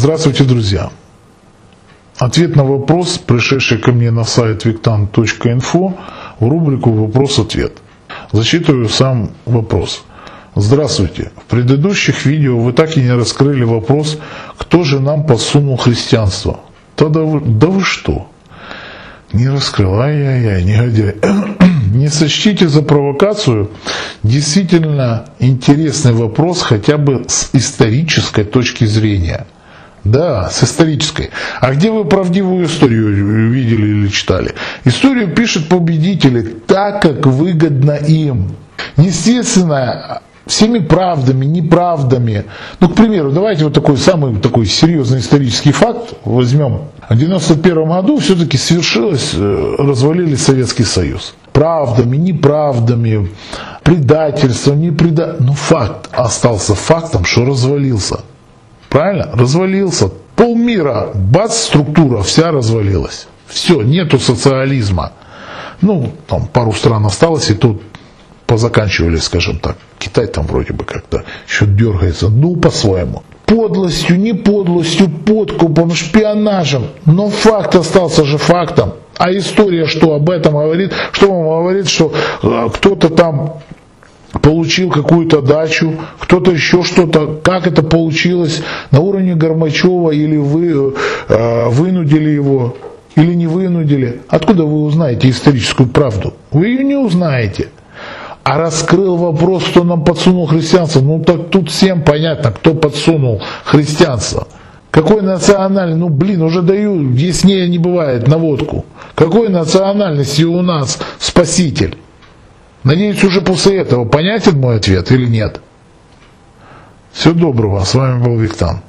Здравствуйте, друзья! Ответ на вопрос, пришедший ко мне на сайт виктан.инфо в рубрику «Вопрос-ответ». Зачитываю сам вопрос. Здравствуйте. В предыдущих видео вы так и не раскрыли вопрос, кто же нам подсунул христианство. Да, да, вы, да вы что? Не раскрыл, ай-яй-яй, негодяй. Не сочтите за провокацию. Действительно интересный вопрос хотя бы с исторической точки зрения. Да, с исторической. А где вы правдивую историю видели или читали? Историю пишут победители так, как выгодно им. Естественно, всеми правдами, неправдами. Ну, к примеру, давайте вот такой самый такой серьезный исторический факт возьмем. В 91 году все-таки свершилось, э, развалили Советский Союз. Правдами, неправдами, предательством, не преда... Но факт остался фактом, что развалился. Правильно? Развалился. Полмира, бац, структура вся развалилась. Все, нету социализма. Ну, там пару стран осталось, и тут позаканчивали, скажем так. Китай там вроде бы как-то еще дергается, ну по-своему. Подлостью, не подлостью, подкупом, шпионажем. Но факт остался же фактом. А история что об этом говорит? Что вам говорит, что э, кто-то там получил какую-то дачу, кто-то еще что-то, как это получилось на уровне Горбачева или вы э, вынудили его, или не вынудили. Откуда вы узнаете историческую правду? Вы ее не узнаете. А раскрыл вопрос, кто нам подсунул христианство. Ну так тут всем понятно, кто подсунул христианство. Какой национальный, ну блин, уже даю, яснее не бывает, наводку. Какой национальности у нас спаситель? Надеюсь, уже после этого понятен мой ответ или нет? Всего доброго, с вами был Виктан.